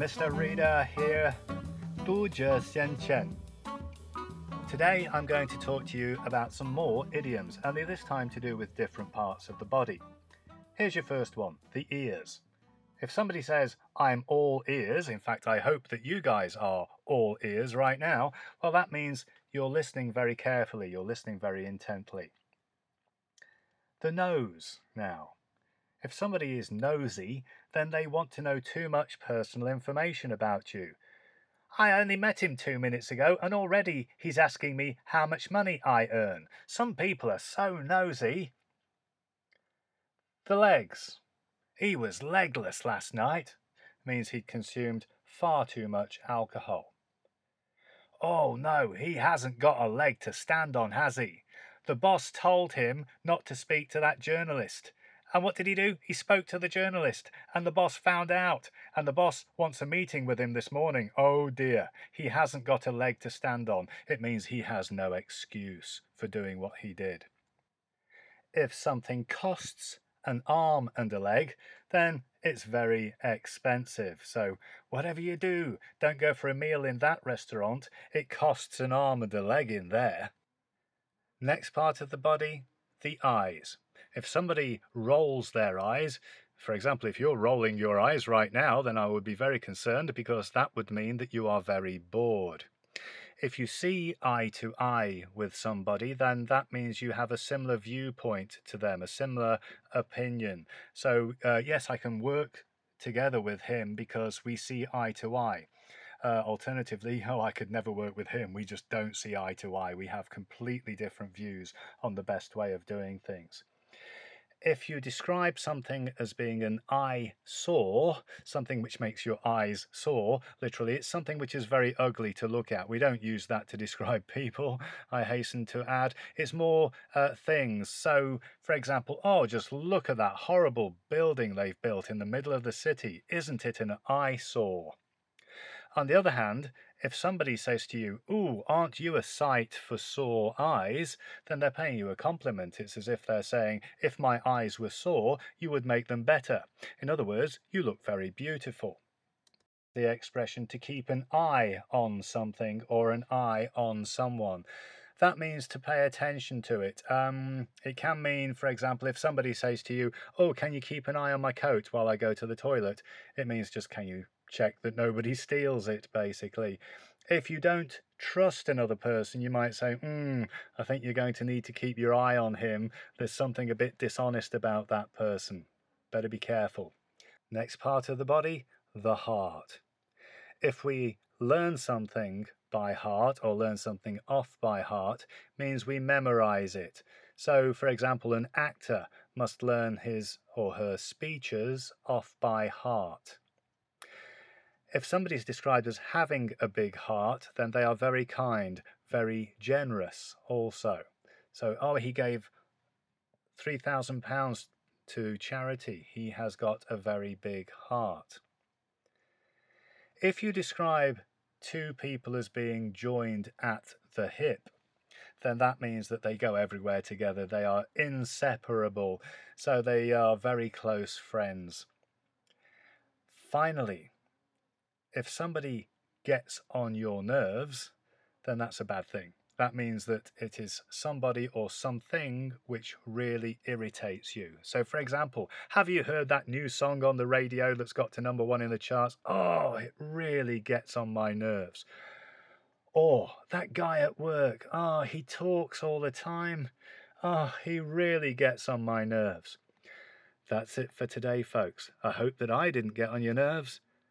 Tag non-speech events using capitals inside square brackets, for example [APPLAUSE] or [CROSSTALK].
Mr. Reader here, Du Xian Chen. Today I'm going to talk to you about some more idioms, only this time to do with different parts of the body. Here's your first one the ears. If somebody says, I'm all ears, in fact, I hope that you guys are all ears right now, well, that means you're listening very carefully, you're listening very intently. The nose now. If somebody is nosy, then they want to know too much personal information about you. I only met him two minutes ago, and already he's asking me how much money I earn. Some people are so nosy. The legs. He was legless last night. Means he'd consumed far too much alcohol. Oh no, he hasn't got a leg to stand on, has he? The boss told him not to speak to that journalist. And what did he do? He spoke to the journalist, and the boss found out. And the boss wants a meeting with him this morning. Oh dear, he hasn't got a leg to stand on. It means he has no excuse for doing what he did. If something costs an arm and a leg, then it's very expensive. So, whatever you do, don't go for a meal in that restaurant. It costs an arm and a leg in there. Next part of the body, the eyes. If somebody rolls their eyes, for example, if you're rolling your eyes right now, then I would be very concerned because that would mean that you are very bored. If you see eye to eye with somebody, then that means you have a similar viewpoint to them, a similar opinion. So, uh, yes, I can work together with him because we see eye to eye. Uh, alternatively, [LAUGHS] oh, I could never work with him. We just don't see eye to eye. We have completely different views on the best way of doing things if you describe something as being an eyesore, something which makes your eyes sore, literally, it's something which is very ugly to look at. We don't use that to [LAUGHS] describe people, I hasten to add. It's more uh, things. So, for example, oh, just look at that horrible building they've built in the middle of the city. Isn't it an eyesore? On the other hand, if somebody says to you, Ooh, aren't you a sight for sore eyes? then they're paying you a compliment. It's as if they're saying, If my eyes were sore, you would make them better. In other words, you look very beautiful. The expression to keep an eye on something or an eye on someone that means to pay attention to it. Um, it can mean, for example, if somebody says to you, Oh, can you keep an eye on my coat while I go to the toilet? It means just, Can you check that nobody steals it, basically. If you don't trust another person, you might say, hmm, I think you're going to need to keep your eye on him. There's something a bit dishonest about that person. Better be careful. Next part of the body, the heart. If we learn something by heart or learn something off by heart means we memorize it. So, for example, an actor must learn his or her speeches off by heart if somebody is described as having a big heart, then they are very kind, very generous also. So, oh, he gave £3,000 to charity. He has got a very big heart. If you describe two people as being joined at the hip, then that means that they go everywhere together. They are inseparable, so they are very close friends. Finally, if somebody gets on your nerves, then that's a bad thing. That means that it is somebody or something which really irritates you. So, for example, have you heard that new song on the radio that's got to number one in the charts? Oh, it really gets on my nerves. Or that guy at work, oh, he talks all the time. Oh, he really gets on my nerves. That's it for today, folks. I hope that I didn't get on your nerves.